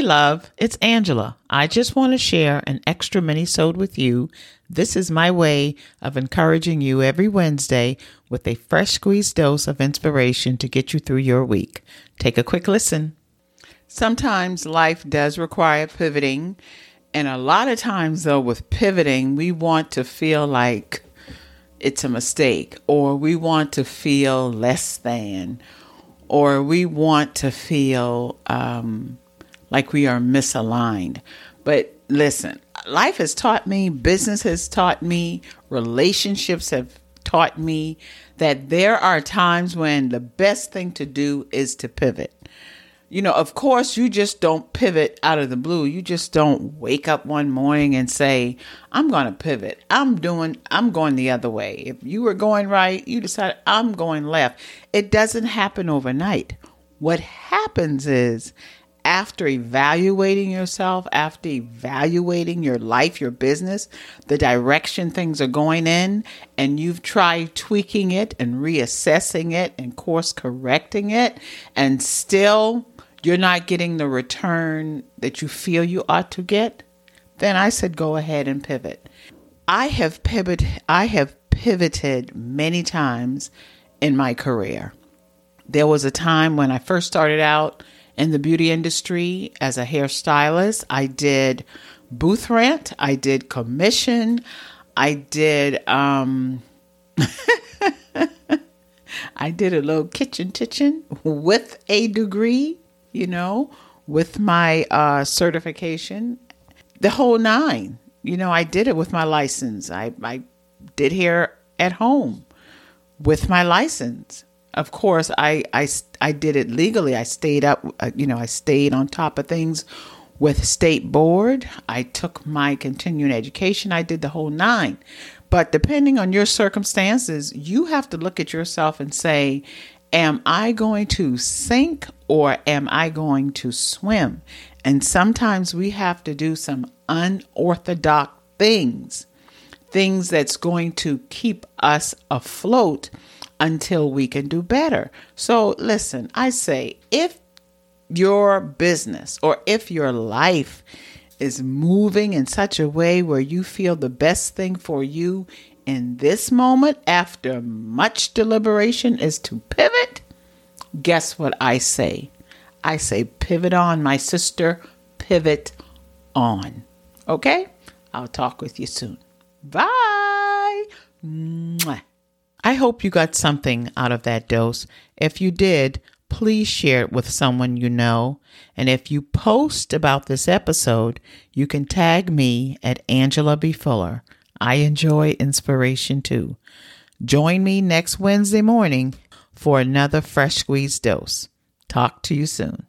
Hey, love, it's Angela. I just want to share an extra mini sode with you. This is my way of encouraging you every Wednesday with a fresh squeezed dose of inspiration to get you through your week. Take a quick listen. Sometimes life does require pivoting, and a lot of times, though, with pivoting, we want to feel like it's a mistake, or we want to feel less than, or we want to feel um, like we are misaligned. But listen, life has taught me, business has taught me, relationships have taught me that there are times when the best thing to do is to pivot. You know, of course, you just don't pivot out of the blue. You just don't wake up one morning and say, I'm going to pivot. I'm doing, I'm going the other way. If you were going right, you decide, I'm going left. It doesn't happen overnight. What happens is after evaluating yourself, after evaluating your life, your business, the direction things are going in, and you've tried tweaking it and reassessing it and course correcting it, and still you're not getting the return that you feel you ought to get, then I said go ahead and pivot. I have pivoted I have pivoted many times in my career. There was a time when I first started out in the beauty industry as a hairstylist. I did booth rent, I did commission, I did um I did a little kitchen kitchen with a degree, you know, with my uh, certification, the whole nine. You know, I did it with my license. I, I did here at home with my license of course, I, I, I did it legally. I stayed up, uh, you know, I stayed on top of things with state board. I took my continuing education. I did the whole nine. But depending on your circumstances, you have to look at yourself and say, Am I going to sink or am I going to swim? And sometimes we have to do some unorthodox things, things that's going to keep us afloat until we can do better. So, listen, I say if your business or if your life is moving in such a way where you feel the best thing for you in this moment after much deliberation is to pivot, guess what I say? I say, pivot on, my sister, pivot on. Okay? I'll talk with you soon. Bye. Mwah. I hope you got something out of that dose. If you did, please share it with someone you know. And if you post about this episode, you can tag me at Angela B. Fuller. I enjoy inspiration too. Join me next Wednesday morning for another fresh squeezed dose. Talk to you soon.